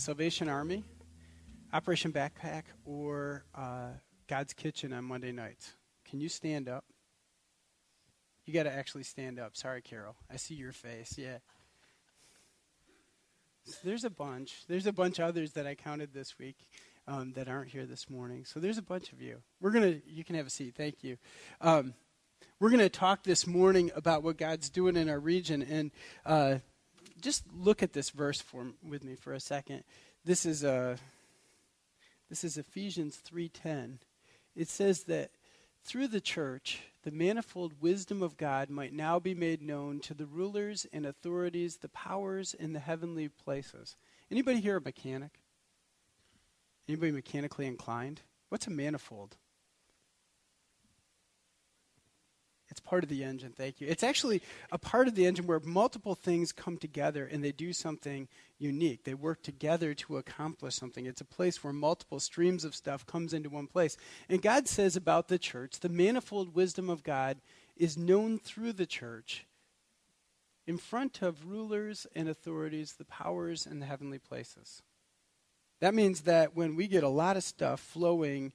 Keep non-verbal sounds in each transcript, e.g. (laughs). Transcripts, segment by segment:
Salvation Army, Operation Backpack, or uh, God's Kitchen on Monday nights? Can you stand up? You got to actually stand up. Sorry, Carol. I see your face. Yeah. So there's a bunch. There's a bunch others that I counted this week um, that aren't here this morning. So there's a bunch of you. We're gonna. You can have a seat. Thank you. Um, we're gonna talk this morning about what God's doing in our region, and uh, just look at this verse for with me for a second. This is a. Uh, this is Ephesians 3:10. It says that through the church the manifold wisdom of God might now be made known to the rulers and authorities, the powers in the heavenly places. Anybody here a mechanic? Anybody mechanically inclined? What's a manifold? It's part of the engine, thank you. It's actually a part of the engine where multiple things come together and they do something unique. They work together to accomplish something. It's a place where multiple streams of stuff comes into one place. And God says about the church, the manifold wisdom of God is known through the church in front of rulers and authorities, the powers and the heavenly places. That means that when we get a lot of stuff flowing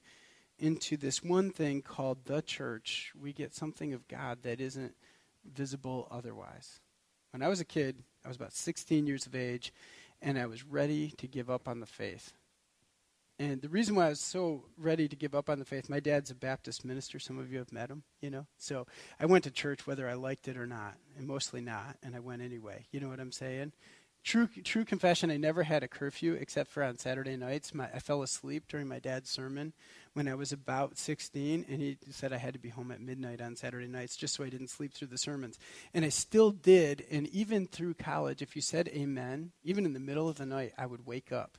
into this one thing called the church, we get something of God that isn't visible otherwise. When I was a kid, I was about 16 years of age, and I was ready to give up on the faith. And the reason why I was so ready to give up on the faith, my dad's a Baptist minister. Some of you have met him, you know. So I went to church whether I liked it or not, and mostly not, and I went anyway. You know what I'm saying? True, true confession. I never had a curfew except for on Saturday nights. My, I fell asleep during my dad's sermon when I was about 16, and he said I had to be home at midnight on Saturday nights just so I didn't sleep through the sermons. And I still did. And even through college, if you said Amen, even in the middle of the night, I would wake up.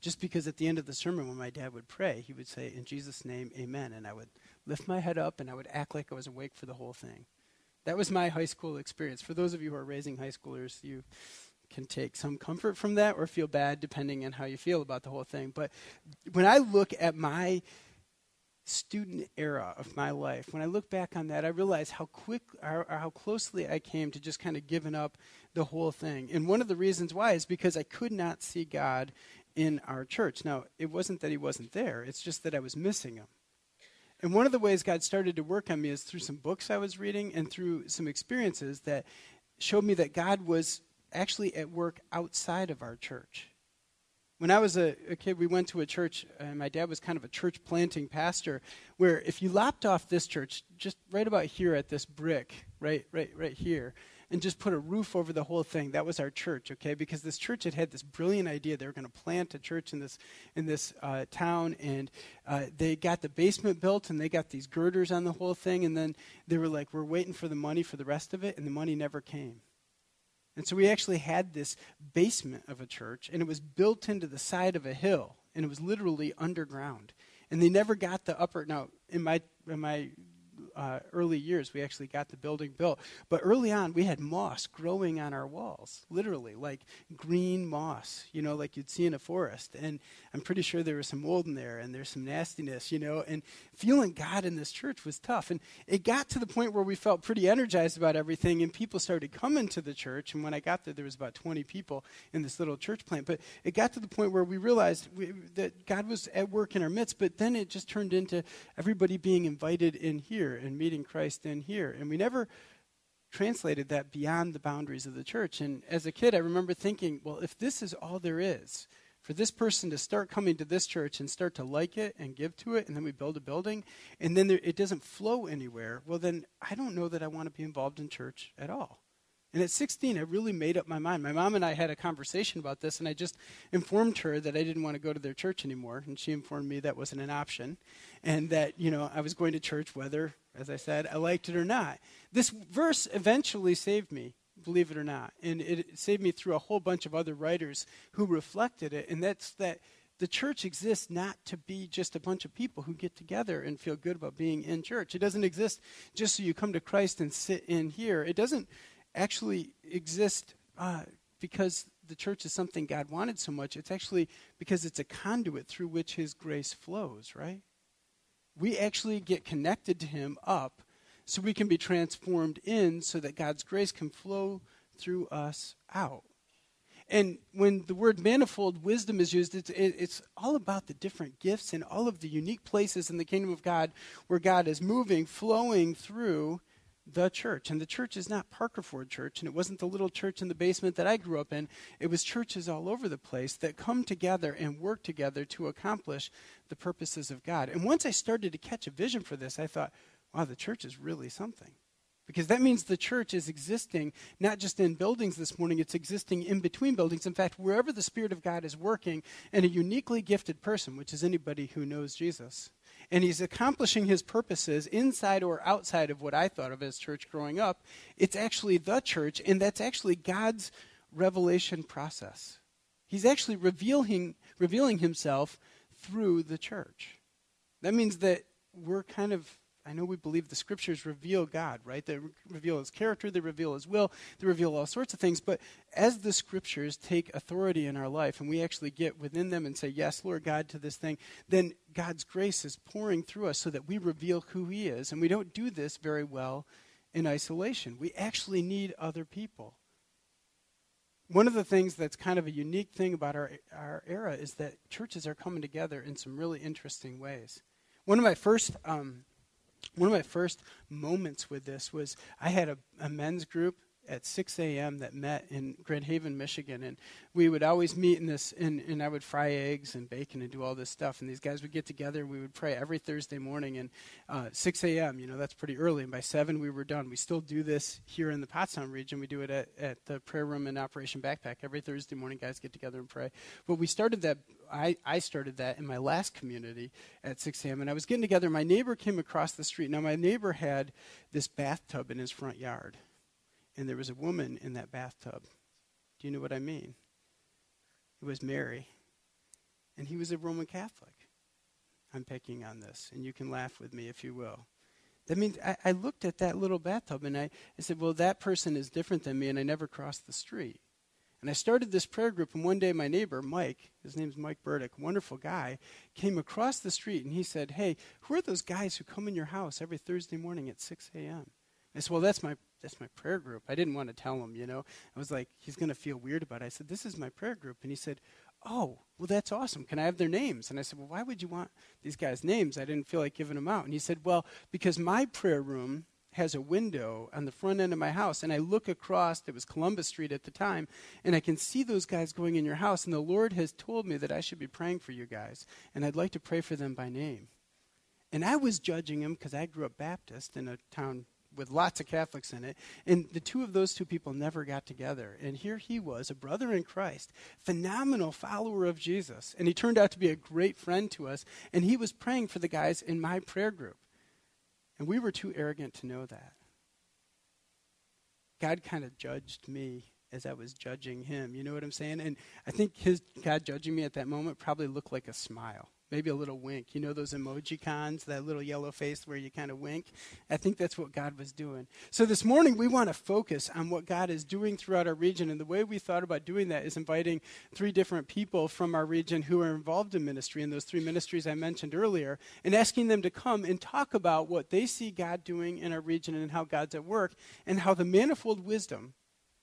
Just because at the end of the sermon, when my dad would pray, he would say, "In Jesus' name, Amen," and I would lift my head up and I would act like I was awake for the whole thing. That was my high school experience. For those of you who are raising high schoolers, you can take some comfort from that or feel bad depending on how you feel about the whole thing. But when I look at my student era of my life, when I look back on that, I realize how quick or, or how closely I came to just kind of giving up the whole thing. And one of the reasons why is because I could not see God in our church. Now, it wasn't that he wasn't there, it's just that I was missing him. And one of the ways God started to work on me is through some books I was reading and through some experiences that showed me that God was actually at work outside of our church. When I was a, a, kid, we went to a church, and my dad was kind of a church planting pastor, where if you lopped off this church, just right about here at this brick, right, right, right here, and just put a roof over the whole thing, that was our church, okay? Because this church had had this brilliant idea. They were going to plant a church in this, in this uh, town, and uh, they got the basement built, and they got these girders on the whole thing, and then they were like, we're waiting for the money for the rest of it, and the money never came. And so we actually had this basement of a church, and it was built into the side of a hill, and it was literally underground. And they never got the upper. Now, in my in my uh, early years, we actually got the building built. But early on, we had moss growing on our walls, literally, like green moss, you know, like you'd see in a forest. And I'm pretty sure there was some mold in there and there's some nastiness, you know. And feeling God in this church was tough. And it got to the point where we felt pretty energized about everything, and people started coming to the church. And when I got there, there was about 20 people in this little church plant. But it got to the point where we realized we, that God was at work in our midst, but then it just turned into everybody being invited in here and meeting Christ in here. And we never translated that beyond the boundaries of the church. And as a kid, I remember thinking, well, if this is all there is, for this person to start coming to this church and start to like it and give to it, and then we build a building, and then there, it doesn't flow anywhere, well, then I don't know that I want to be involved in church at all. And at 16, I really made up my mind. My mom and I had a conversation about this, and I just informed her that I didn't want to go to their church anymore. And she informed me that wasn't an option, and that, you know, I was going to church whether, as I said, I liked it or not. This verse eventually saved me, believe it or not. And it saved me through a whole bunch of other writers who reflected it. And that's that the church exists not to be just a bunch of people who get together and feel good about being in church. It doesn't exist just so you come to Christ and sit in here. It doesn't actually exist uh, because the church is something God wanted so much. It's actually because it's a conduit through which His grace flows, right? We actually get connected to Him up so we can be transformed in so that God's grace can flow through us out. And when the word manifold wisdom is used, it's, it's all about the different gifts and all of the unique places in the kingdom of God where God is moving, flowing through the church. And the church is not Parker Ford Church, and it wasn't the little church in the basement that I grew up in. It was churches all over the place that come together and work together to accomplish the purposes of God. And once I started to catch a vision for this, I thought, wow, the church is really something. Because that means the church is existing not just in buildings this morning, it's existing in between buildings. In fact, wherever the Spirit of God is working in a uniquely gifted person, which is anybody who knows Jesus, and he's accomplishing his purposes inside or outside of what I thought of as church growing up, it's actually the church, and that's actually God's revelation process. He's actually revealing, revealing himself through the church. That means that we're kind of I know we believe the scriptures reveal God, right? They reveal his character, they reveal his will, they reveal all sorts of things. But as the scriptures take authority in our life and we actually get within them and say, Yes, Lord God, to this thing, then God's grace is pouring through us so that we reveal who he is. And we don't do this very well in isolation. We actually need other people. One of the things that's kind of a unique thing about our, our era is that churches are coming together in some really interesting ways. One of my first um, one of my first moments with this was I had a, a men's group at 6 a.m. that met in Grand Haven, Michigan, and we would always meet in this, and, and I would fry eggs and bacon and do all this stuff, and these guys would get together and we would pray every Thursday morning, and uh, 6 a.m. You know that's pretty early, and by seven we were done. We still do this here in the Pottstown region. We do it at, at the prayer room in Operation Backpack every Thursday morning. Guys get together and pray. But we started that. I, I started that in my last community at 6 a.m. and I was getting together. My neighbor came across the street. Now my neighbor had this bathtub in his front yard and there was a woman in that bathtub. Do you know what I mean? It was Mary. And he was a Roman Catholic. I'm picking on this, and you can laugh with me if you will. That means I, I looked at that little bathtub and I, I said, Well, that person is different than me, and I never crossed the street. And I started this prayer group, and one day my neighbor, Mike, his name's Mike Burdick, wonderful guy, came across the street and he said, Hey, who are those guys who come in your house every Thursday morning at 6 a.m.? I said, Well, that's my that's my prayer group. I didn't want to tell him, you know. I was like, he's going to feel weird about it. I said, this is my prayer group. And he said, oh, well, that's awesome. Can I have their names? And I said, well, why would you want these guys' names? I didn't feel like giving them out. And he said, well, because my prayer room has a window on the front end of my house, and I look across, it was Columbus Street at the time, and I can see those guys going in your house, and the Lord has told me that I should be praying for you guys, and I'd like to pray for them by name. And I was judging him because I grew up Baptist in a town with lots of Catholics in it. And the two of those two people never got together. And here he was, a brother in Christ, phenomenal follower of Jesus. And he turned out to be a great friend to us. And he was praying for the guys in my prayer group. And we were too arrogant to know that. God kind of judged me as I was judging him. You know what I'm saying? And I think his God judging me at that moment probably looked like a smile maybe a little wink. You know those emoji cons, that little yellow face where you kind of wink? I think that's what God was doing. So this morning, we want to focus on what God is doing throughout our region. And the way we thought about doing that is inviting three different people from our region who are involved in ministry, in those three ministries I mentioned earlier, and asking them to come and talk about what they see God doing in our region and how God's at work, and how the manifold wisdom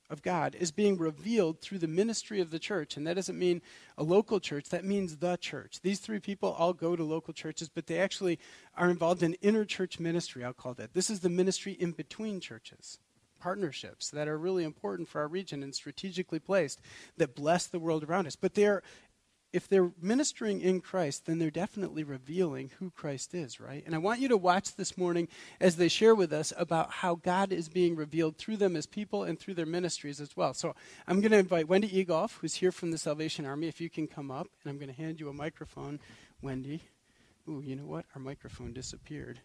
of God is being revealed through the ministry of the church. And that doesn't mean a local church, that means the church. These three people all go to local churches, but they actually are involved in inner church ministry, I'll call that. This is the ministry in between churches. Partnerships that are really important for our region and strategically placed that bless the world around us. But they're if they're ministering in Christ, then they're definitely revealing who Christ is, right? And I want you to watch this morning as they share with us about how God is being revealed through them as people and through their ministries as well. So I'm going to invite Wendy Egolf, who's here from the Salvation Army, if you can come up, and I'm going to hand you a microphone, Wendy. Ooh, you know what? Our microphone disappeared.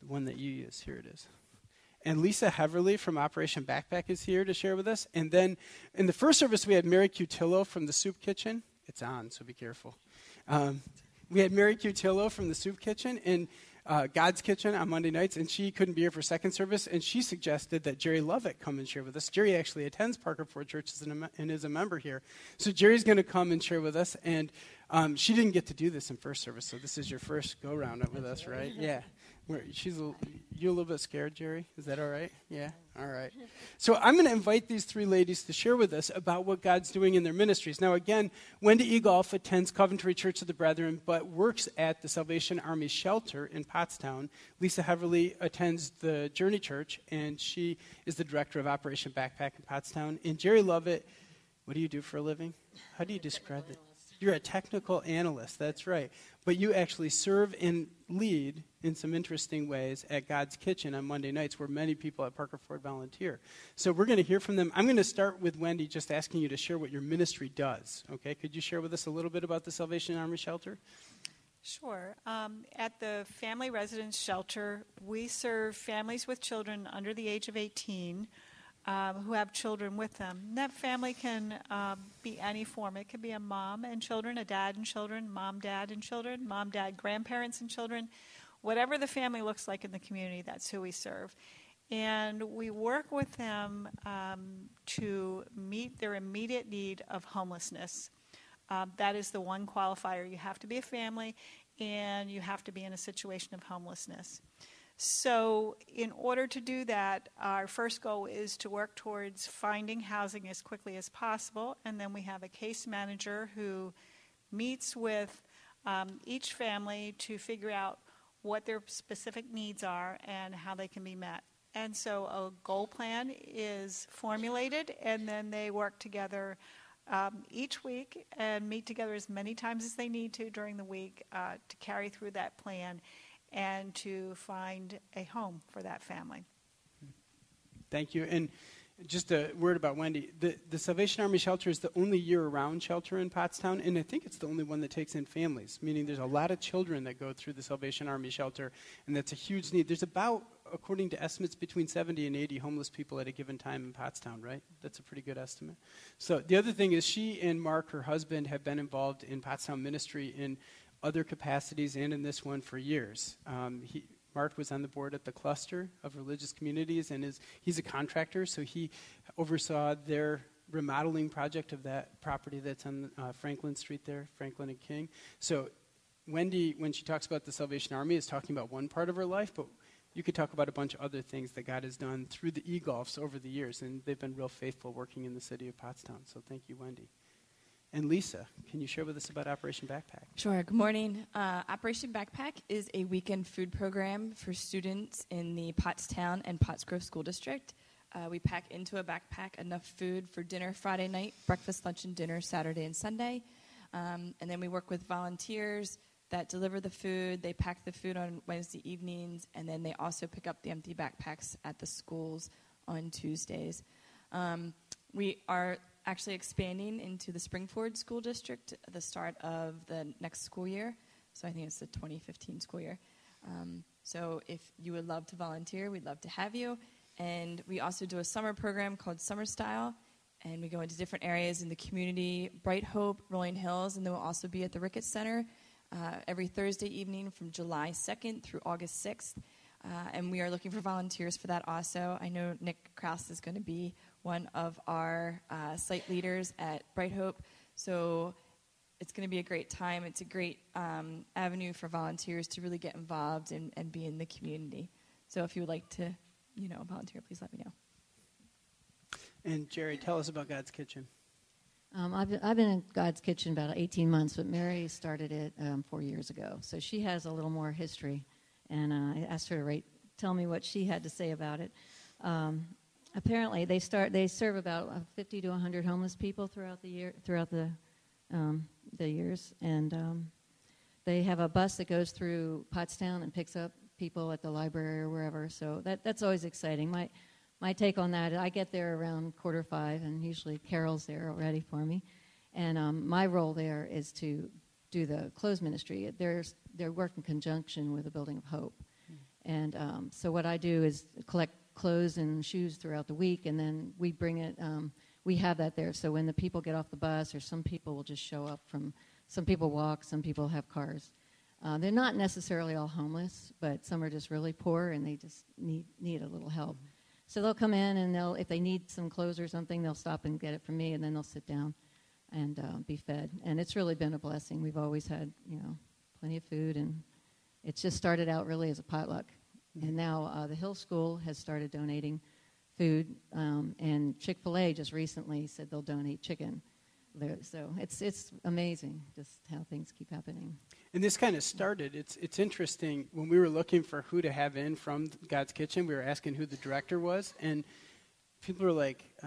The one that you use. Here it is. And Lisa Heverly from Operation Backpack is here to share with us. And then in the first service, we had Mary Cutillo from the Soup Kitchen. It's on, so be careful. Um, we had Mary Cutillo from the Soup Kitchen in uh, God's Kitchen on Monday nights, and she couldn't be here for second service, and she suggested that Jerry Lovett come and share with us. Jerry actually attends Parker Ford Church and is a member here. So Jerry's going to come and share with us, and um, she didn't get to do this in first service, so this is your first go round with us, right? Yeah. Where she's a, you a little bit scared, Jerry? Is that all right? Yeah? All right. So I'm going to invite these three ladies to share with us about what God's doing in their ministries. Now, again, Wendy Egolf attends Coventry Church of the Brethren, but works at the Salvation Army Shelter in Pottstown. Lisa Heverly attends the Journey Church, and she is the director of Operation Backpack in Pottstown. And Jerry Lovett, what do you do for a living? How do you describe it? You're a technical analyst, that's right. But you actually serve and lead in some interesting ways at God's Kitchen on Monday nights, where many people at Parker Ford volunteer. So we're going to hear from them. I'm going to start with Wendy, just asking you to share what your ministry does. Okay, could you share with us a little bit about the Salvation Army Shelter? Sure. Um, at the Family Residence Shelter, we serve families with children under the age of 18 um, who have children with them. that family can um, be any form. It could be a mom and children, a dad and children, mom, dad, and children, mom, dad, grandparents, and children. Whatever the family looks like in the community, that's who we serve. And we work with them um, to meet their immediate need of homelessness. Um, that is the one qualifier. You have to be a family and you have to be in a situation of homelessness. So, in order to do that, our first goal is to work towards finding housing as quickly as possible, and then we have a case manager who meets with um, each family to figure out what their specific needs are and how they can be met. And so, a goal plan is formulated, and then they work together um, each week and meet together as many times as they need to during the week uh, to carry through that plan and to find a home for that family. Thank you. And just a word about Wendy. The, the Salvation Army shelter is the only year round shelter in Pottstown, and I think it's the only one that takes in families, meaning there's a lot of children that go through the Salvation Army shelter, and that's a huge need. There's about, according to estimates, between 70 and 80 homeless people at a given time in Pottstown, right? That's a pretty good estimate. So the other thing is, she and Mark, her husband, have been involved in Pottstown ministry in other capacities and in this one for years. Um, he, Mark was on the board at the cluster of religious communities, and is, he's a contractor, so he oversaw their remodeling project of that property that's on uh, Franklin Street there, Franklin and King. So Wendy, when she talks about the Salvation Army, is talking about one part of her life, but you could talk about a bunch of other things that God has done through the Egolfs over the years, and they've been real faithful working in the city of Pottstown. So thank you, Wendy. And Lisa, can you share with us about Operation Backpack? Sure. Good morning. Uh, Operation Backpack is a weekend food program for students in the Pottstown and Pottsgrove School District. Uh, we pack into a backpack enough food for dinner Friday night, breakfast, lunch, and dinner Saturday and Sunday. Um, and then we work with volunteers that deliver the food. They pack the food on Wednesday evenings, and then they also pick up the empty backpacks at the schools on Tuesdays. Um, we are actually expanding into the Spring-Ford School District at the start of the next school year. So I think it's the 2015 school year. Um, so if you would love to volunteer, we'd love to have you. And we also do a summer program called Summer Style, and we go into different areas in the community Bright Hope, Rolling Hills, and then we'll also be at the Ricketts Center uh, every Thursday evening from July 2nd through August 6th. Uh, and we are looking for volunteers for that also. I know Nick Kraus is going to be one of our uh, site leaders at Bright Hope. So it's going to be a great time. It's a great um, avenue for volunteers to really get involved and, and be in the community. So if you would like to, you know, volunteer, please let me know. And Jerry, tell us about God's Kitchen. Um, I've, been, I've been in God's Kitchen about 18 months, but Mary started it um, four years ago. So she has a little more history. And uh, I asked her to rate, tell me what she had to say about it. Um, apparently they start they serve about uh, 50 to 100 homeless people throughout the year throughout the um, the years. And um, they have a bus that goes through Pottstown and picks up people at the library or wherever. So that that's always exciting. My my take on that I get there around quarter five and usually Carol's there already for me. And um, my role there is to do the clothes ministry. There's they work in conjunction with the building of hope. Mm. and um, so what I do is collect clothes and shoes throughout the week, and then we bring it. Um, we have that there, so when the people get off the bus, or some people will just show up from. Some people walk, some people have cars. Uh, they're not necessarily all homeless, but some are just really poor and they just need need a little help. So they'll come in and they'll, if they need some clothes or something, they'll stop and get it from me, and then they'll sit down and uh, be fed. And it's really been a blessing. We've always had, you know, plenty of food, and it's just started out really as a potluck And now uh, the Hill School has started donating food, um, and Chick Fil A just recently said they'll donate chicken. So it's it's amazing just how things keep happening. And this kind of started. It's it's interesting when we were looking for who to have in from God's Kitchen. We were asking who the director was, and people are like, uh,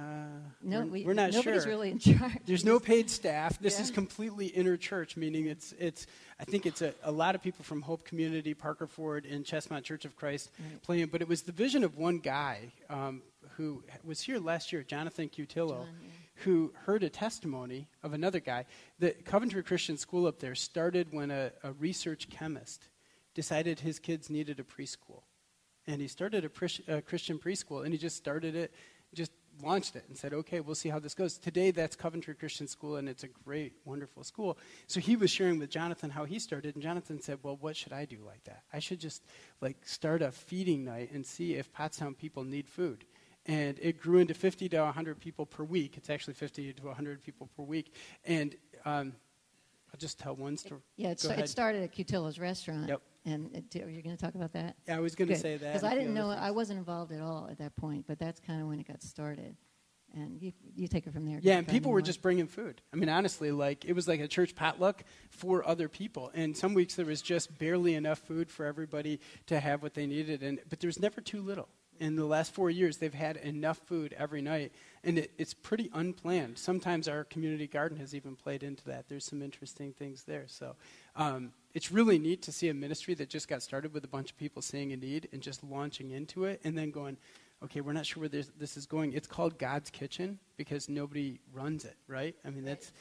No, we're, we, we're not nobody's sure." really in charge. (laughs) There's no paid staff. This Yeah. is completely inner church, meaning it's it's. I think it's a, a lot of people from Hope Community, Parker Ford, and Chestmont Church of Christ Right. playing. But it was the vision of one guy um, who was here last year, Jonathan Cutillo, John, yeah. who heard a testimony of another guy. The Coventry Christian School up there started when a, a research chemist decided his kids needed a preschool, and he started a, Christian preschool, and he just started it, launched it, and said, "Okay, we'll see how this goes." Today, that's Coventry Christian School, and it's a great, wonderful school. So he was sharing with Jonathan how he started, and Jonathan said, "Well, what should I do like that? I should just like start a feeding night and see if Pottstown people need food." and it grew into 50 to 100 people per week. It's actually 50 to 100 people per week. And um, I'll just tell one story. Yeah, it, it started at Cutillo's restaurant. Yep. And it, you're going to talk about that? Yeah, I was going to say that. Because I didn't know, I wasn't involved at all at that point, but that's kind of when it got started. And you, you take it from there. Yeah, and people were more. just bringing food. I mean, honestly, like it was like a church potluck for other people. And some weeks there was just barely enough food for everybody to have what they needed. And but there was never too little. In the last four years, they've had enough food every night, and it, it's pretty unplanned. Sometimes our community garden has even played into that. There's some interesting things there. So um, it's really neat to see a ministry that just got started with a bunch of people seeing a need and just launching into it, and then going, okay, we're not sure where this, this is going. It's called God's Kitchen because nobody runs it, right? I mean, that's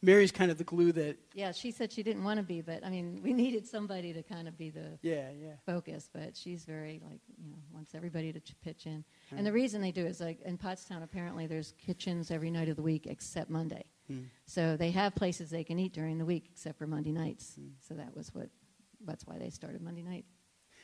Mary's kind of the glue that, Yeah, she said she didn't want to be, but I mean, we (laughs) needed somebody to kind of be the yeah, yeah. focus. But she's very like, you know, wants everybody to ch- pitch in. And the reason they do is like in Pottstown, apparently there's kitchens every night of the week except Monday. Hmm. So they have places they can eat during the week except for Monday nights. So that was what, that's why they started Monday night.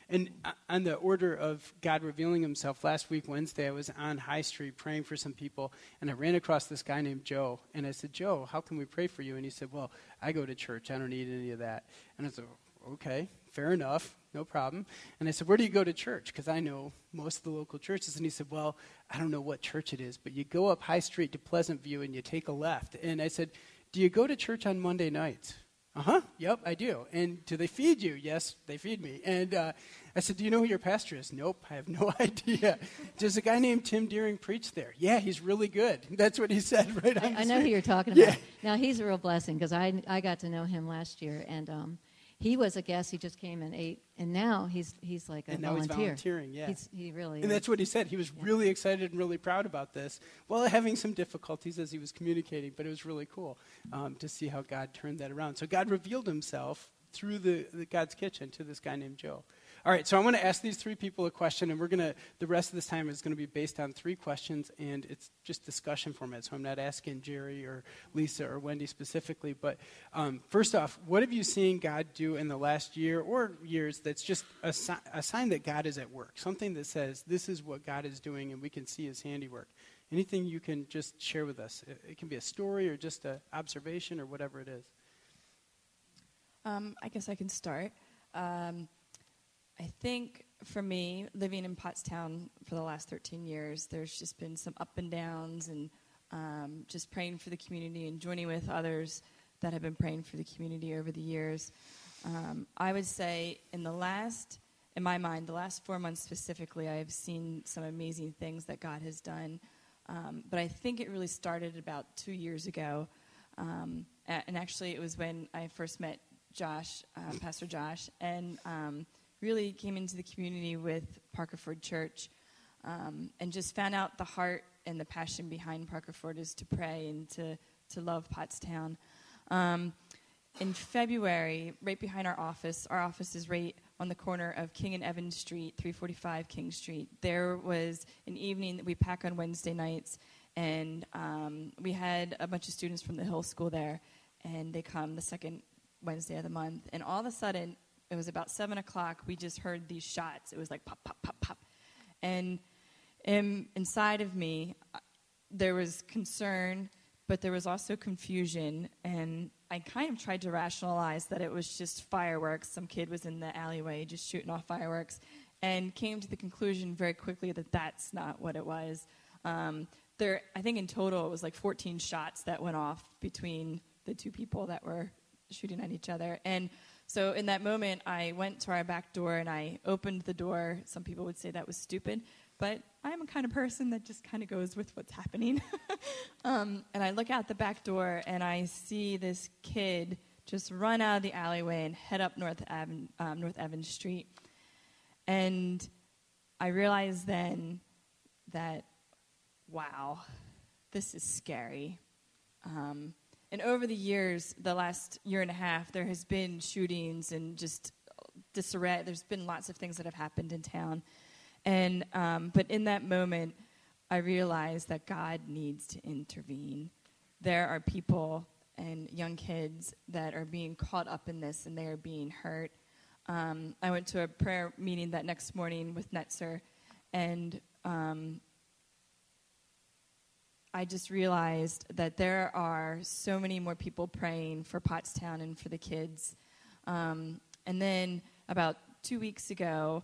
And uh, on the order of God revealing himself, last week, Wednesday, I was on High Street praying for some people, and I ran across this guy named Joe. And I said, Joe, how can we pray for you? And he said, Well, I go to church. I don't need any of that. And I said, Okay, fair enough, no problem. And I said, Where do you go to church? Because I know most of the local churches. And he said, Well, I don't know what church it is, but you go up High Street to Pleasant View and you take a left. And I said, Do you go to church on Monday nights? Uh huh. Yep, I do. And do they feed you? Yes, they feed me. And uh, I said, Do you know who your pastor is? Nope, I have (laughs) no idea. Does a guy named Tim Deering preach there? Yeah, he's really good. (laughs) That's what he said right I, the I know who you're talking (laughs) Yeah. about. Now he's a real blessing because I I got to know him last year, and um, he was a guest. He just came and ate, and now he's he's like a volunteer. And now he's volunteering, yeah. He's, he really. And is. that's what he said. He was Yeah. really excited and really proud about this, while having some difficulties as he was communicating, but it was really cool um, to see how God turned that around. So God revealed himself through the, the God's kitchen to this guy named Joe. All right, so I'm going to ask these three people a question, and we're going to, the rest of this time is going to be based on three questions, and it's just discussion format. So I'm not asking Jerry or Lisa or Wendy specifically, but um, first off, what have you seen God do in the last year or years that's just a, si- a sign that God is at work? Something that says this is what God is doing, and we can see his handiwork. Anything you can just share with us? It, it can be a story or just an observation or whatever it is. Um, I guess I can start. Um, I think for me, living in Pottstown for the last 13 years, there's just been some up and downs and um, just praying for the community and joining with others that have been praying for the community over the years. Um, I would say in the last, in my mind, the last four months specifically, I have seen some amazing things that God has done. Um, but I think it really started about two years ago. Um, and actually, it was when I first met Josh, uh, Pastor Josh, and um, really came into the community with Parker Ford Church um, and just found out the heart and the passion behind Parker Ford is to pray and to, to love Pottstown. Um, in February, right behind our office, our office is right on the corner of King and Evans Street, 345 King Street. There was an evening that we pack on Wednesday nights, and um, we had a bunch of students from the Hill School there, and they come the second Wednesday of the month. And all of a sudden, it was about 7 o'clock, we just heard these shots. It was like pop, pop, pop, pop. And in, inside of me, uh, there was concern, but there was also confusion. And I kind of tried to rationalize that it was just fireworks. Some kid was in the alleyway just shooting off fireworks. and came to the conclusion very quickly that that's not what it was. Um, there, I think in total it was like 14 shots that went off between the two people that were shooting at each other. And so in that moment, I went to our back door and I opened the door. Some people would say that was stupid, but I'm a kind of person that just kind of goes with what's happening. (laughs) um, and I look out the back door and I see this kid just run out of the alleyway and head up North, Aven- um, North Evans Street. And I realized then that, wow, this is scary. Um, and over the years, the last year and a half, there has been shootings and just disarray. There's been lots of things that have happened in town. And, um, but in that moment, I realized that God needs to intervene. There are people and young kids that are being caught up in this and they are being hurt. Um, I went to a prayer meeting that next morning with Netzer, and um, I just realized that there are so many more people praying for Pottstown and for the kids. Um, and then about two weeks ago,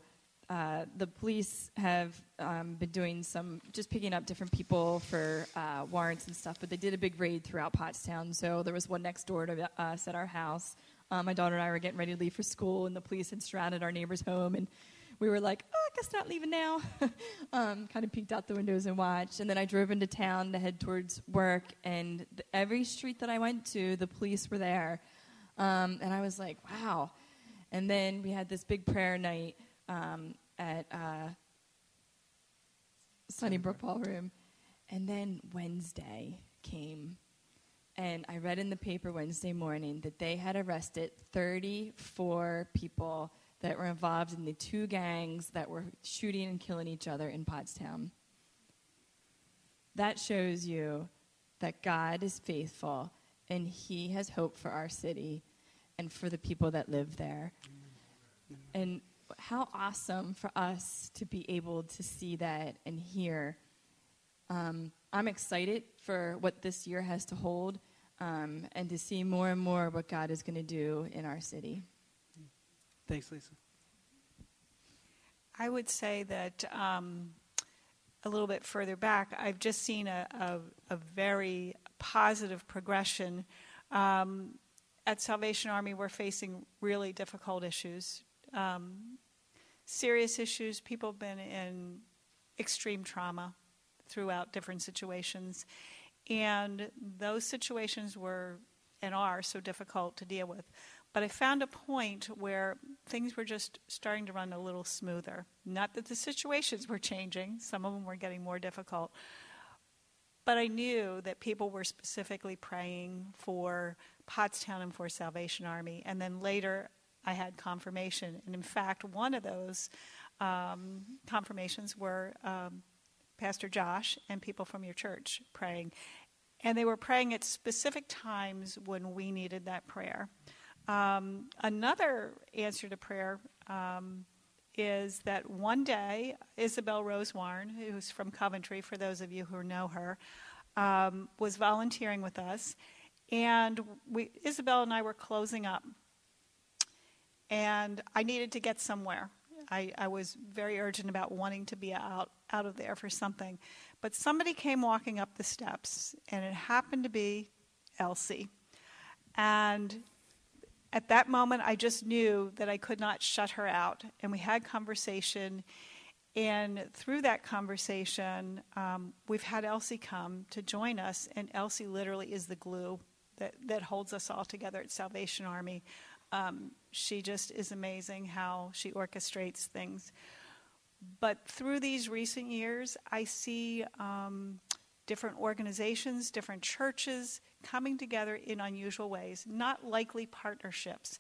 uh, the police have um, been doing some, just picking up different people for uh, warrants and stuff, but they did a big raid throughout Pottstown. So there was one next door to us at our house. Um, my daughter and I were getting ready to leave for school, and the police had surrounded our neighbor's home, and we were like, oh, I guess not leaving now. (laughs) um, kind of peeked out the windows and watched. And then I drove into town to head towards work, and th- every street that I went to, the police were there. Um, and I was like, wow. And then we had this big prayer night um, at uh, Sunnybrook Ballroom. And then Wednesday came. And I read in the paper Wednesday morning that they had arrested 34 people that were involved in the two gangs that were shooting and killing each other in Pottstown. That shows you that God is faithful and He has hope for our city and for the people that live there. And how awesome for us to be able to see that and hear. Um, I'm excited for what this year has to hold um, and to see more and more what God is going to do in our city. Thanks, Lisa. I would say that um, a little bit further back, I've just seen a, a, a very positive progression. Um, at Salvation Army, we're facing really difficult issues, um, serious issues. People have been in extreme trauma throughout different situations. And those situations were and are so difficult to deal with. But I found a point where things were just starting to run a little smoother. Not that the situations were changing, some of them were getting more difficult. But I knew that people were specifically praying for Pottstown and for Salvation Army. And then later I had confirmation. And in fact, one of those um, confirmations were um, Pastor Josh and people from your church praying. And they were praying at specific times when we needed that prayer. Um, another answer to prayer um, is that one day, Isabel Rose Warren, who's from Coventry, for those of you who know her, um, was volunteering with us. And we, Isabel and I were closing up. And I needed to get somewhere. I, I was very urgent about wanting to be out, out of there for something. But somebody came walking up the steps, and it happened to be Elsie. And at that moment, I just knew that I could not shut her out. And we had conversation. And through that conversation, um, we've had Elsie come to join us. And Elsie literally is the glue that, that holds us all together at Salvation Army. Um, she just is amazing how she orchestrates things. But through these recent years, I see um, different organizations, different churches coming together in unusual ways, not likely partnerships.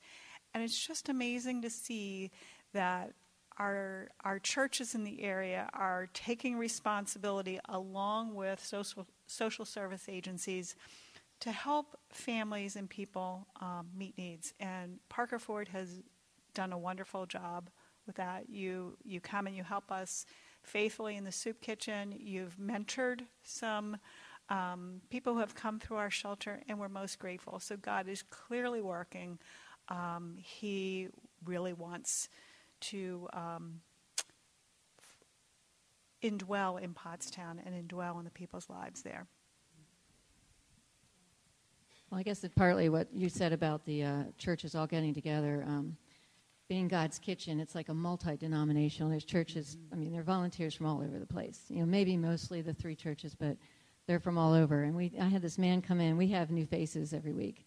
And it's just amazing to see that our, our churches in the area are taking responsibility along with social, social service agencies to help families and people um, meet needs. And Parker Ford has done a wonderful job with that. You, you come and you help us faithfully in the soup kitchen. You've mentored some um, people who have come through our shelter, and we're most grateful. So God is clearly working. Um, he really wants to um, indwell in Pottstown and indwell in the people's lives there. Well, I guess it's partly what you said about the uh, churches all getting together. Um, being God's kitchen, it's like a multi-denominational. There's churches. I mean, there are volunteers from all over the place. You know, maybe mostly the three churches, but they're from all over. And we, I had this man come in. We have new faces every week,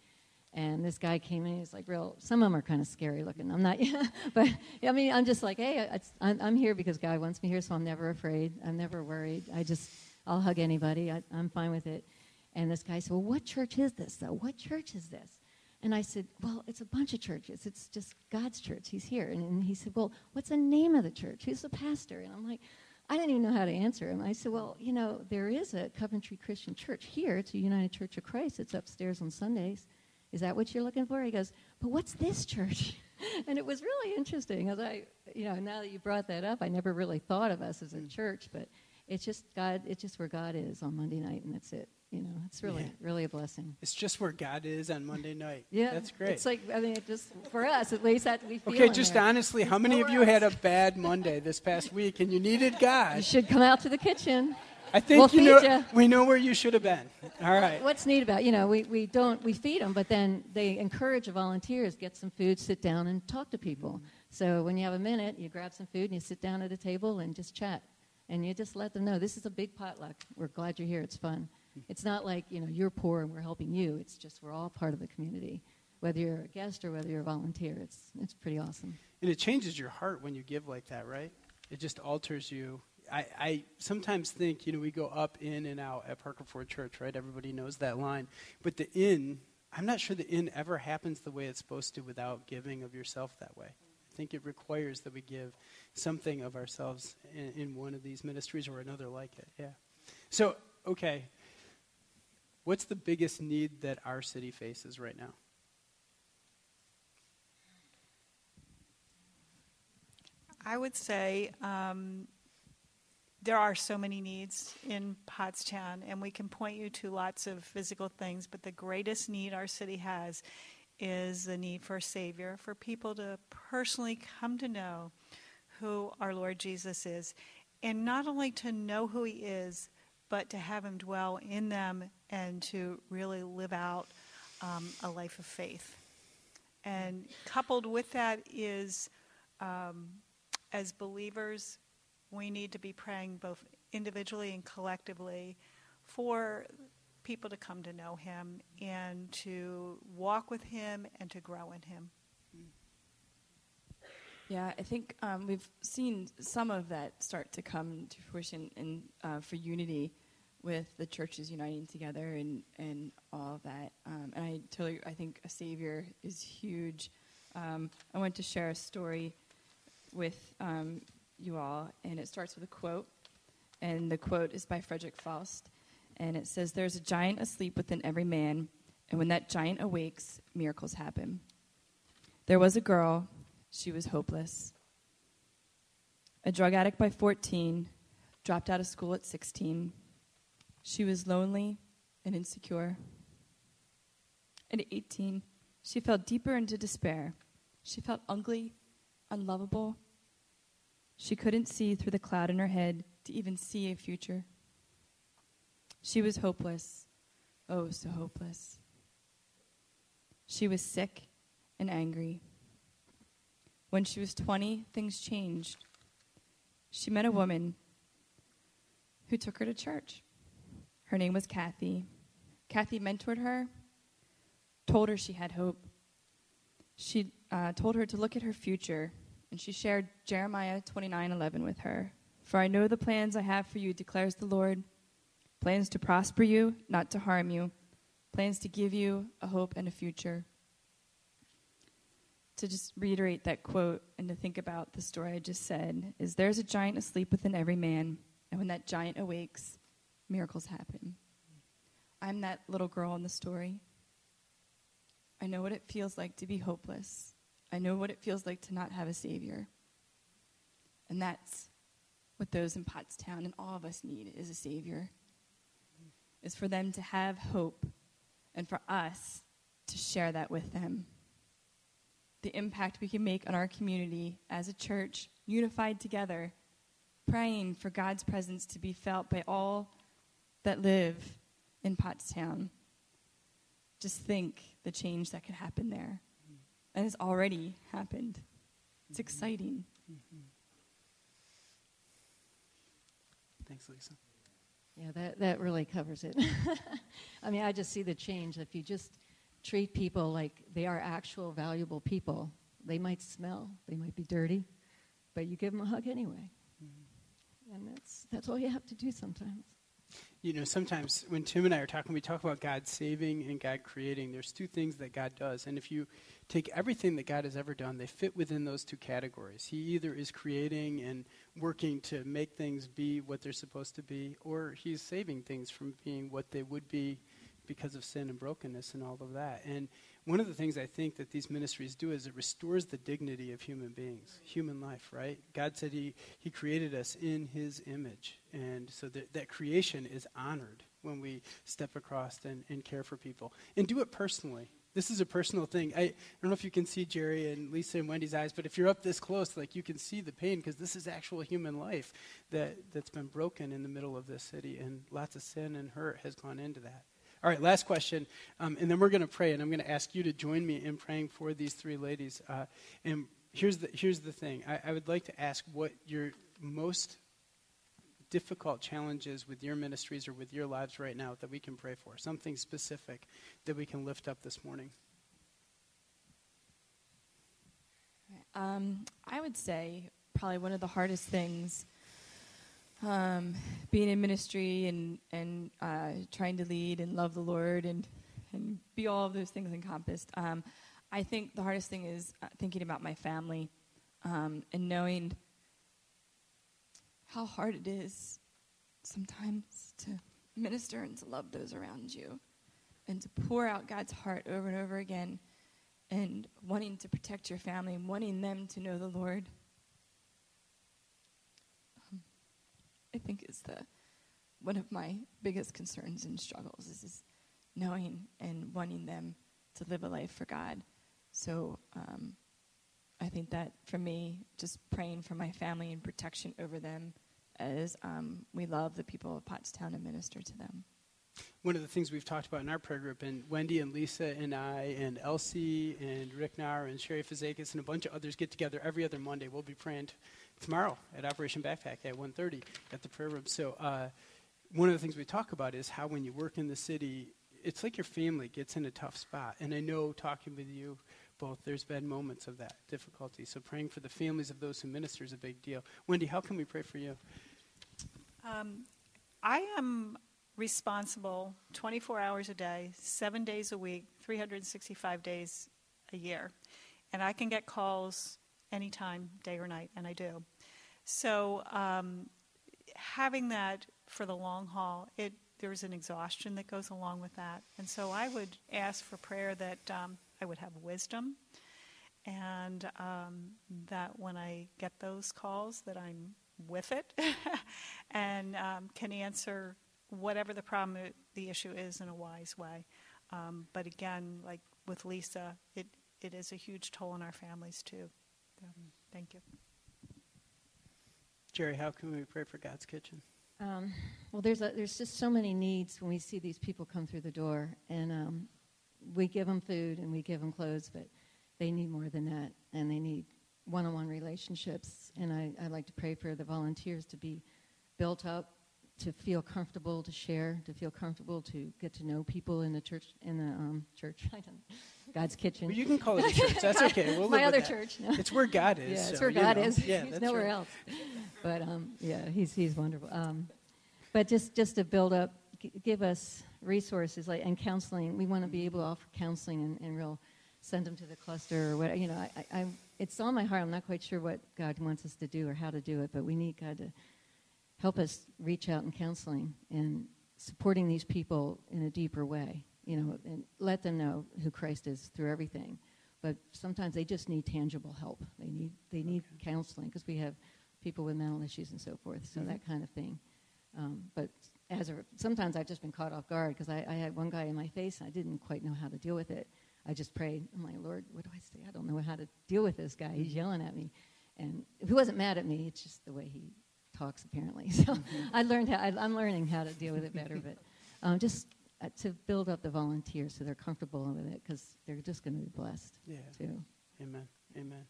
and this guy came in. He's like real. Some of them are kind of scary looking. I'm not, (laughs) but I mean, I'm just like, hey, I'm, I'm here because God wants me here, so I'm never afraid. I'm never worried. I just, I'll hug anybody. I, I'm fine with it. And this guy said, well, what church is this though? What church is this? And I said, Well, it's a bunch of churches. It's just God's church. He's here. And, and, he said, Well, what's the name of the church? Who's the pastor? And I'm like, I didn't even know how to answer him. I said, Well, you know, there is a Coventry Christian Church here. It's a United Church of Christ. It's upstairs on Sundays. Is that what you're looking for? He goes, But what's this church? (laughs) and it was really interesting. As I, you know, now that you brought that up, I never really thought of us as a mm. church, but it's just God, it's just where God is on Monday night, and that's it. You know, it's really, yeah. really a blessing. It's just where God is on Monday night. Yeah, that's great. It's like I mean, it just for us at least that we feel. Okay, just there. honestly, how many of you had a bad Monday this past week and you needed God? You should come out to the kitchen. I think we'll you know, we know where you should have been. All right. What's neat about you know we, we don't we feed them, but then they encourage the volunteers get some food, sit down and talk to people. So when you have a minute, you grab some food and you sit down at a table and just chat, and you just let them know this is a big potluck. We're glad you're here. It's fun. It's not like, you know, you're poor and we're helping you. It's just we're all part of the community. Whether you're a guest or whether you're a volunteer, it's, it's pretty awesome. And it changes your heart when you give like that, right? It just alters you. I, I sometimes think, you know, we go up, in, and out at Parker Ford Church, right? Everybody knows that line. But the in, I'm not sure the in ever happens the way it's supposed to without giving of yourself that way. I think it requires that we give something of ourselves in, in one of these ministries or another like it. Yeah. So, okay, What's the biggest need that our city faces right now? I would say um, there are so many needs in Pottstown, and we can point you to lots of physical things, but the greatest need our city has is the need for a Savior, for people to personally come to know who our Lord Jesus is. And not only to know who He is, but to have Him dwell in them and to really live out um, a life of faith. And coupled with that is, um, as believers, we need to be praying both individually and collectively for people to come to know Him and to walk with Him and to grow in Him. Yeah, I think um, we've seen some of that start to come to fruition in, uh, for unity with the churches uniting together and, and all of that. Um, and I totally, I think a savior is huge. Um, I want to share a story with um, you all, and it starts with a quote. And the quote is by Frederick Faust. And it says, There's a giant asleep within every man, and when that giant awakes, miracles happen. There was a girl, she was hopeless. A drug addict by 14, dropped out of school at 16 she was lonely and insecure. At 18, she fell deeper into despair. She felt ugly, unlovable. She couldn't see through the cloud in her head to even see a future. She was hopeless. Oh, so hopeless. She was sick and angry. When she was 20, things changed. She met a woman who took her to church. Her name was Kathy. Kathy mentored her, told her she had hope. She uh, told her to look at her future, and she shared Jeremiah 29:11 with her. For I know the plans I have for you, declares the Lord plans to prosper you, not to harm you, plans to give you a hope and a future. To just reiterate that quote and to think about the story I just said is there's a giant asleep within every man, and when that giant awakes, miracles happen. I'm that little girl in the story. I know what it feels like to be hopeless. I know what it feels like to not have a Savior. And that's what those in Pottstown and all of us need is a Savior. Is for them to have hope and for us to share that with them. The impact we can make on our community as a church, unified together, praying for God's presence to be felt by all that live in Pottstown. Just think the change that could happen there. Mm-hmm. And it's already happened. It's mm-hmm. exciting. Mm-hmm. Thanks, Lisa. Yeah, that, that really covers it. (laughs) I mean, I just see the change. If you just treat people like they are actual valuable people, they might smell, they might be dirty, but you give them a hug anyway. Mm-hmm. And that's, that's all you have to do sometimes. You know, sometimes when Tim and I are talking, we talk about God saving and God creating. There's two things that God does. And if you take everything that God has ever done, they fit within those two categories. He either is creating and working to make things be what they're supposed to be, or He's saving things from being what they would be because of sin and brokenness and all of that. And one of the things I think that these ministries do is it restores the dignity of human beings, human life, right? God said He, he created us in His image. And so that, that creation is honored when we step across and, and care for people. And do it personally. This is a personal thing. I, I don't know if you can see Jerry and Lisa and Wendy's eyes, but if you're up this close, like you can see the pain because this is actual human life that, that's been broken in the middle of this city, and lots of sin and hurt has gone into that. All right, last question, um, and then we're going to pray, and I'm going to ask you to join me in praying for these three ladies. Uh, and here's the here's the thing: I, I would like to ask what your most difficult challenges with your ministries or with your lives right now that we can pray for. Something specific that we can lift up this morning. Um, I would say probably one of the hardest things um, being in ministry and and uh, trying to lead and love the Lord and and be all of those things encompassed. Um, I think the hardest thing is uh, thinking about my family um, and knowing how hard it is sometimes to minister and to love those around you and to pour out God's heart over and over again and wanting to protect your family and wanting them to know the Lord. I think is the one of my biggest concerns and struggles is, is knowing and wanting them to live a life for God. So um, I think that for me, just praying for my family and protection over them as um, we love the people of Pottstown and minister to them. One of the things we've talked about in our prayer group, and Wendy and Lisa and I and Elsie and Rick Nair and Sherry Fazakis and a bunch of others get together every other Monday. We'll be praying tomorrow at Operation Backpack at 1.30 at the prayer room. So uh, one of the things we talk about is how when you work in the city, it's like your family gets in a tough spot. And I know talking with you both, there's been moments of that difficulty. So praying for the families of those who minister is a big deal. Wendy, how can we pray for you? Um, I am responsible 24 hours a day, seven days a week, 365 days a year. And I can get calls anytime, day or night, and I do. So um, having that for the long haul, it there's an exhaustion that goes along with that. And so I would ask for prayer that um, I would have wisdom and um, that when I get those calls that I'm with it (laughs) and um, can answer whatever the problem, the issue is in a wise way. Um, but again, like with Lisa, it, it is a huge toll on our families too. Um, thank you. Jerry, how can we pray for God's Kitchen? Um, well, there's a, there's just so many needs when we see these people come through the door, and um, we give them food and we give them clothes, but they need more than that, and they need one-on-one relationships. And I, I like to pray for the volunteers to be built up, to feel comfortable to share, to feel comfortable to get to know people in the church, in the um, church, (laughs) God's kitchen. Well, you can call it a (laughs) church. That's okay. We'll My other church. No. It's where God is. Yeah, so, it's where God know. is. Yeah, he's nowhere right. else. But um, yeah, he's he's wonderful. Um, but just just to build up, g- give us resources like and counseling. We want to be able to offer counseling and, and real send them to the cluster or what. You know, I, I, it's on my heart. I'm not quite sure what God wants us to do or how to do it, but we need God to help us reach out in counseling and supporting these people in a deeper way. You know, and let them know who Christ is through everything. But sometimes they just need tangible help. They need they need counseling because we have people with mental issues and so forth. So Mhm. that kind of thing. Um, but as a, sometimes I've just been caught off guard because I, I had one guy in my face and I didn't quite know how to deal with it. I just prayed. I'm like, Lord, what do I say? I don't know how to deal with this guy. He's yelling at me, and if he wasn't mad at me. It's just the way he talks apparently. (laughs) So I learned how, I, am learning how to deal with it better, but um, just uh, to build up the volunteers so they're comfortable with it because they're just going to be blessed yeah. too. Amen. Amen.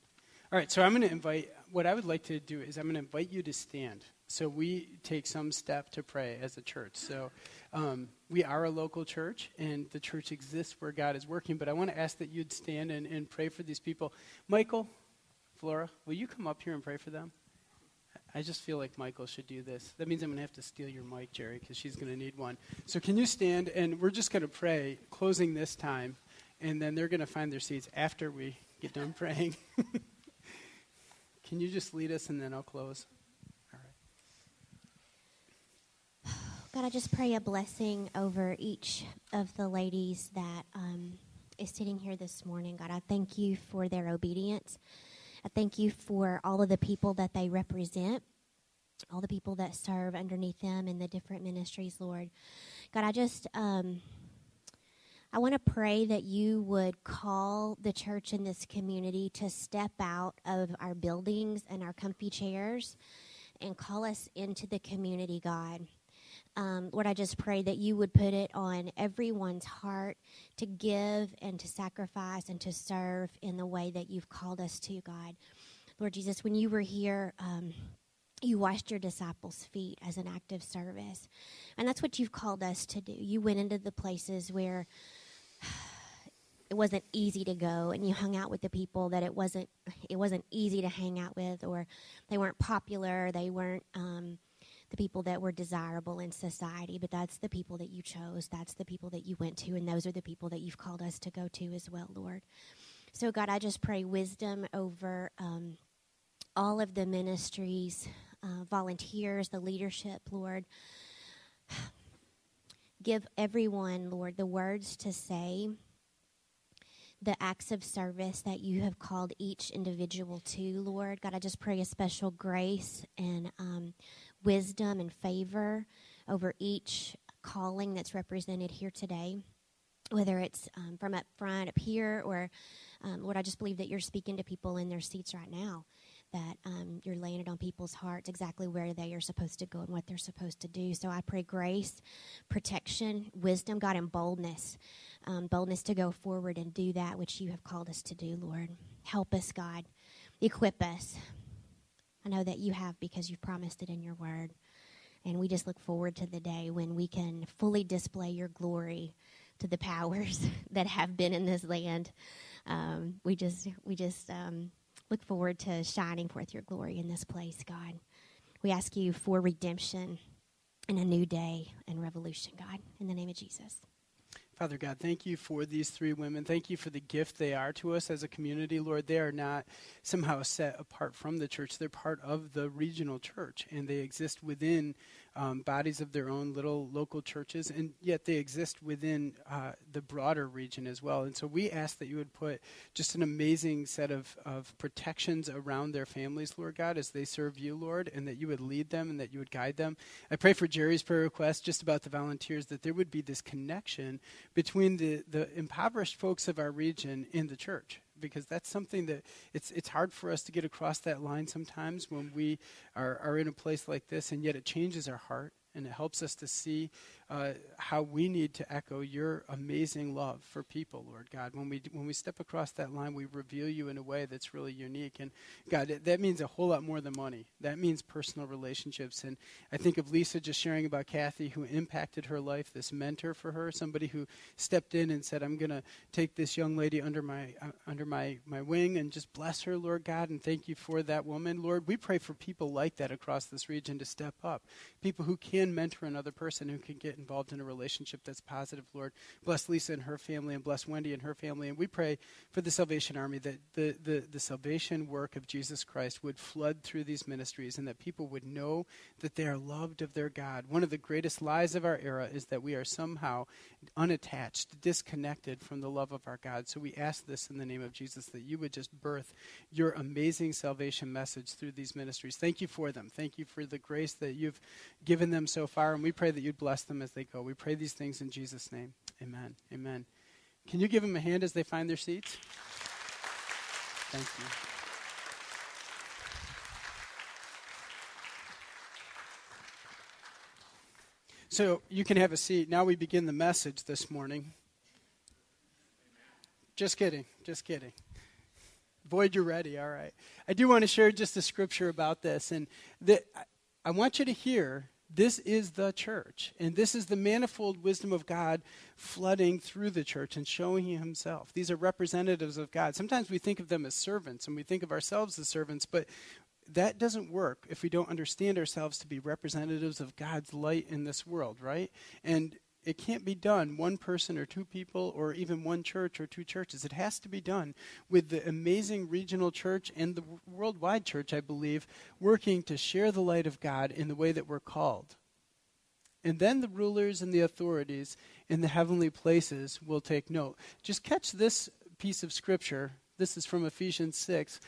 All right, so I'm going to invite, what I would like to do is I'm going to invite you to stand. So we take some step to pray as a church. So um, we are a local church, and the church exists where God is working, but I want to ask that you'd stand and, and pray for these people. Michael, Flora, will you come up here and pray for them? I just feel like Michael should do this. That means I'm going to have to steal your mic, Jerry, because she's going to need one. So can you stand, and we're just going to pray, closing this time, and then they're going to find their seats after we get done (laughs) praying. (laughs) can you just lead us, and then I'll close? All right. (sighs) God, I just pray a blessing over each of the ladies that um, is sitting here this morning. God, I thank you for their obedience. I thank you for all of the people that they represent, all the people that serve underneath them in the different ministries, Lord. God, I just. Um, I want to pray that you would call the church in this community to step out of our buildings and our comfy chairs and call us into the community, God. Um, Lord, I just pray that you would put it on everyone's heart to give and to sacrifice and to serve in the way that you've called us to, God. Lord Jesus, when you were here, um, you washed your disciples' feet as an act of service. And that's what you've called us to do. You went into the places where (sighs) it wasn't easy to go and you hung out with the people that it wasn't it wasn't easy to hang out with or they weren't popular they weren't um, the people that were desirable in society, but that's the people that you chose. That's the people that you went to, and those are the people that you've called us to go to as well, Lord. So, God, I just pray wisdom over um, all of the ministries, uh, volunteers, the leadership, Lord. (sighs) Give everyone, Lord, the words to say, the acts of service that you have called each individual to, Lord. God, I just pray a special grace and um, wisdom and favor over each calling that's represented here today, whether it's um, from up front, up here, or um, Lord, I just believe that you're speaking to people in their seats right now. That um, you're laying it on people's hearts exactly where they are supposed to go and what they're supposed to do. So I pray grace, protection, wisdom, God, and boldness. Um, boldness to go forward and do that which you have called us to do, Lord. Help us, God. Equip us. I know that you have because you've promised it in your word. And we just look forward to the day when we can fully display your glory to the powers (laughs) that have been in this land. Um, we just, we just um, look forward to shining forth your glory in this place, God. We ask you for redemption and a new day and revolution, God, in the name of Jesus. Father God, thank you for these three women. Thank you for the gift they are to us as a community, Lord. They are not somehow set apart from the church, they're part of the regional church, and they exist within um, bodies of their own little local churches, and yet they exist within uh, the broader region as well. And so we ask that you would put just an amazing set of, of protections around their families, Lord God, as they serve you, Lord, and that you would lead them and that you would guide them. I pray for Jerry's prayer request just about the volunteers that there would be this connection between the, the impoverished folks of our region and the church because that's something that it's it's hard for us to get across that line sometimes when we are, are in a place like this, and yet it changes our heart and it helps us to see uh, how we need to echo your amazing love for people, Lord God. When we when we step across that line, we reveal you in a way that's really unique. And God, that means a whole lot more than money. That means personal relationships. And I think of Lisa just sharing about Kathy, who impacted her life, this mentor for her, somebody who stepped in and said, "I'm going to take this young lady under my uh, under my my wing and just bless her, Lord God." And thank you for that woman, Lord. We pray for people like that across this region to step up, people who can mentor another person, who can get involved in a relationship that's positive, Lord. Bless Lisa and her family, and bless Wendy and her family. And we pray for the Salvation Army that the, the, the salvation work of Jesus Christ would flood through these ministries and that people would know that they are loved of their God. One of the greatest lies of our era is that we are somehow unattached, disconnected from the love of our God. So we ask this in the name of Jesus that you would just birth your amazing salvation message through these ministries. Thank you for them. Thank you for the grace that you've given them so far. And we pray that you'd bless them as they go. We pray these things in Jesus' name. Amen. Amen. Can you give them a hand as they find their seats? Thank you. So you can have a seat. Now we begin the message this morning. Just kidding. Just kidding. Boyd, you're ready. All right. I do want to share just a scripture about this. And the, I want you to hear this is the church. And this is the manifold wisdom of God flooding through the church and showing himself. These are representatives of God. Sometimes we think of them as servants and we think of ourselves as servants, but that doesn't work if we don't understand ourselves to be representatives of God's light in this world, right? And it can't be done one person or two people or even one church or two churches. It has to be done with the amazing regional church and the worldwide church, I believe, working to share the light of God in the way that we're called. And then the rulers and the authorities in the heavenly places will take note. Just catch this piece of scripture. This is from Ephesians 6.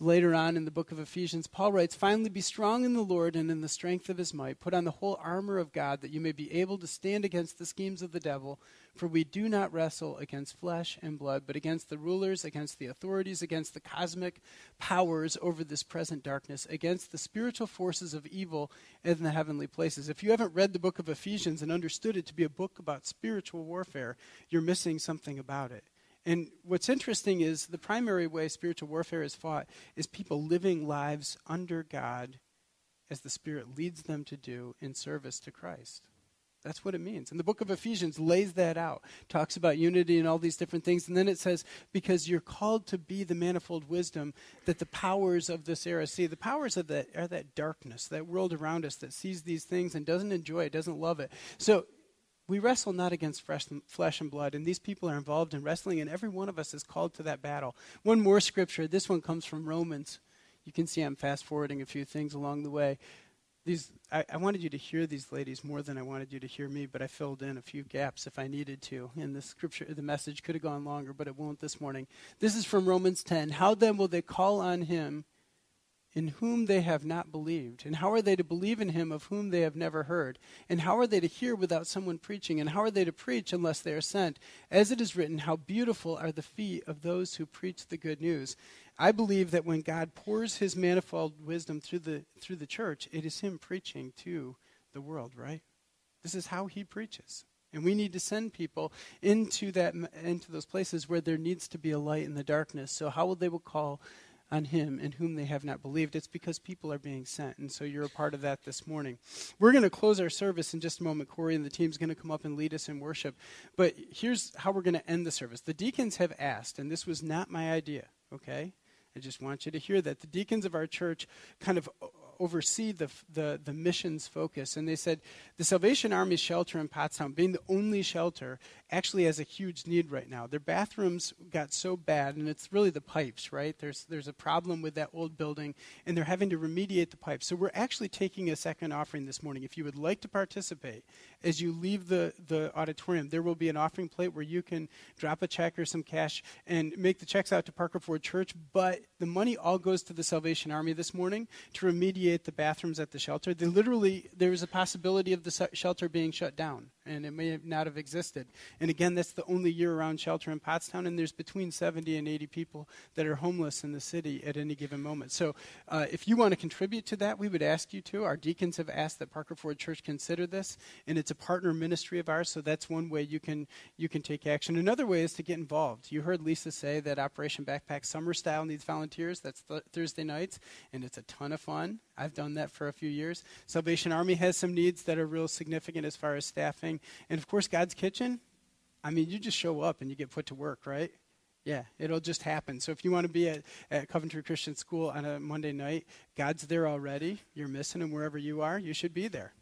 Later on in the book of Ephesians, Paul writes, Finally, be strong in the Lord and in the strength of his might. Put on the whole armor of God that you may be able to stand against the schemes of the devil. For we do not wrestle against flesh and blood, but against the rulers, against the authorities, against the cosmic powers over this present darkness, against the spiritual forces of evil in the heavenly places. If you haven't read the book of Ephesians and understood it to be a book about spiritual warfare, you're missing something about it. And what's interesting is the primary way spiritual warfare is fought is people living lives under God as the Spirit leads them to do in service to Christ. That's what it means. And the book of Ephesians lays that out, talks about unity and all these different things. And then it says, because you're called to be the manifold wisdom that the powers of this era see. The powers of that are that darkness, that world around us that sees these things and doesn't enjoy it, doesn't love it. So we wrestle not against flesh and blood, and these people are involved in wrestling, and every one of us is called to that battle. One more scripture. This one comes from Romans. You can see I'm fast forwarding a few things along the way. These, I, I, wanted you to hear these ladies more than I wanted you to hear me, but I filled in a few gaps if I needed to. And the scripture, the message could have gone longer, but it won't this morning. This is from Romans 10. How then will they call on him in whom they have not believed? And how are they to believe in him of whom they have never heard? And how are they to hear without someone preaching? And how are they to preach unless they are sent? As it is written, How beautiful are the feet of those who preach the good news. I believe that when God pours his manifold wisdom through the, through the church, it is him preaching to the world, right? This is how he preaches. And we need to send people into that into those places where there needs to be a light in the darkness. So how will they will call on him in whom they have not believed. It's because people are being sent. And so you're a part of that this morning. We're going to close our service in just a moment. Corey and the team's going to come up and lead us in worship. But here's how we're going to end the service. The deacons have asked, and this was not my idea, okay? I just want you to hear that. The deacons of our church kind of oversee the, the, the missions focus. And they said the Salvation Army shelter in Pottstown, being the only shelter, actually has a huge need right now. Their bathrooms got so bad, and it's really the pipes, right? There's, there's a problem with that old building, and they're having to remediate the pipes. So we're actually taking a second offering this morning. If you would like to participate, as you leave the, the auditorium, there will be an offering plate where you can drop a check or some cash and make the checks out to Parker Ford Church. But the money all goes to the Salvation Army this morning to remediate the bathrooms at the shelter. They literally, there is a possibility of the shelter being shut down and it may not have existed. And again, that's the only year round shelter in Pottstown, and there's between 70 and 80 people that are homeless in the city at any given moment. So uh, if you want to contribute to that, we would ask you to. Our deacons have asked that Parker Ford Church consider this, and it's a partner ministry of ours, so that's one way you can, you can take action. Another way is to get involved. You heard Lisa say that Operation Backpack Summer Style needs volunteers. That's th- Thursday nights, and it's a ton of fun. I've done that for a few years. Salvation Army has some needs that are real significant as far as staffing. And of course, God's Kitchen, I mean, you just show up and you get put to work, right? Yeah, it'll just happen. So if you want to be at, at Coventry Christian School on a Monday night, God's there already. You're missing him wherever you are. You should be there.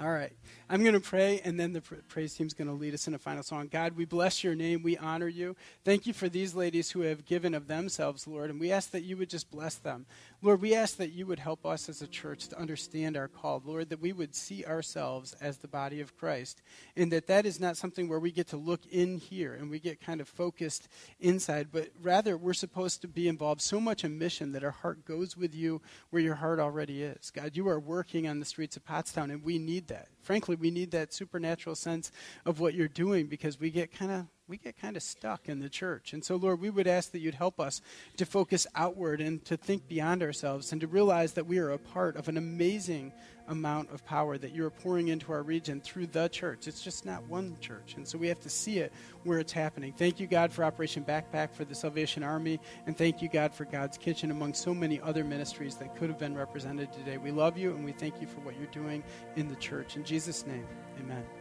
All right. I'm going to pray, and then the praise team's going to lead us in a final song. God, we bless your name. We honor you. Thank you for these ladies who have given of themselves, Lord, and we ask that you would just bless them. Lord, we ask that you would help us as a church to understand our call. Lord, that we would see ourselves as the body of Christ, and that that is not something where we get to look in here and we get kind of focused inside, but rather we're supposed to be involved so much in mission that our heart goes with you where your heart already is. God, you are working on the streets of Pottstown, and we that frankly, we need that supernatural sense of what you're doing because we get kind of we get kind of stuck in the church. And so, Lord, we would ask that you'd help us to focus outward and to think beyond ourselves and to realize that we are a part of an amazing amount of power that you're pouring into our region through the church. It's just not one church. And so we have to see it where it's happening. Thank you, God, for Operation Backpack, for the Salvation Army, and thank you, God, for God's Kitchen among so many other ministries that could have been represented today. We love you and we thank you for what you're doing in the church. In Jesus' name, amen.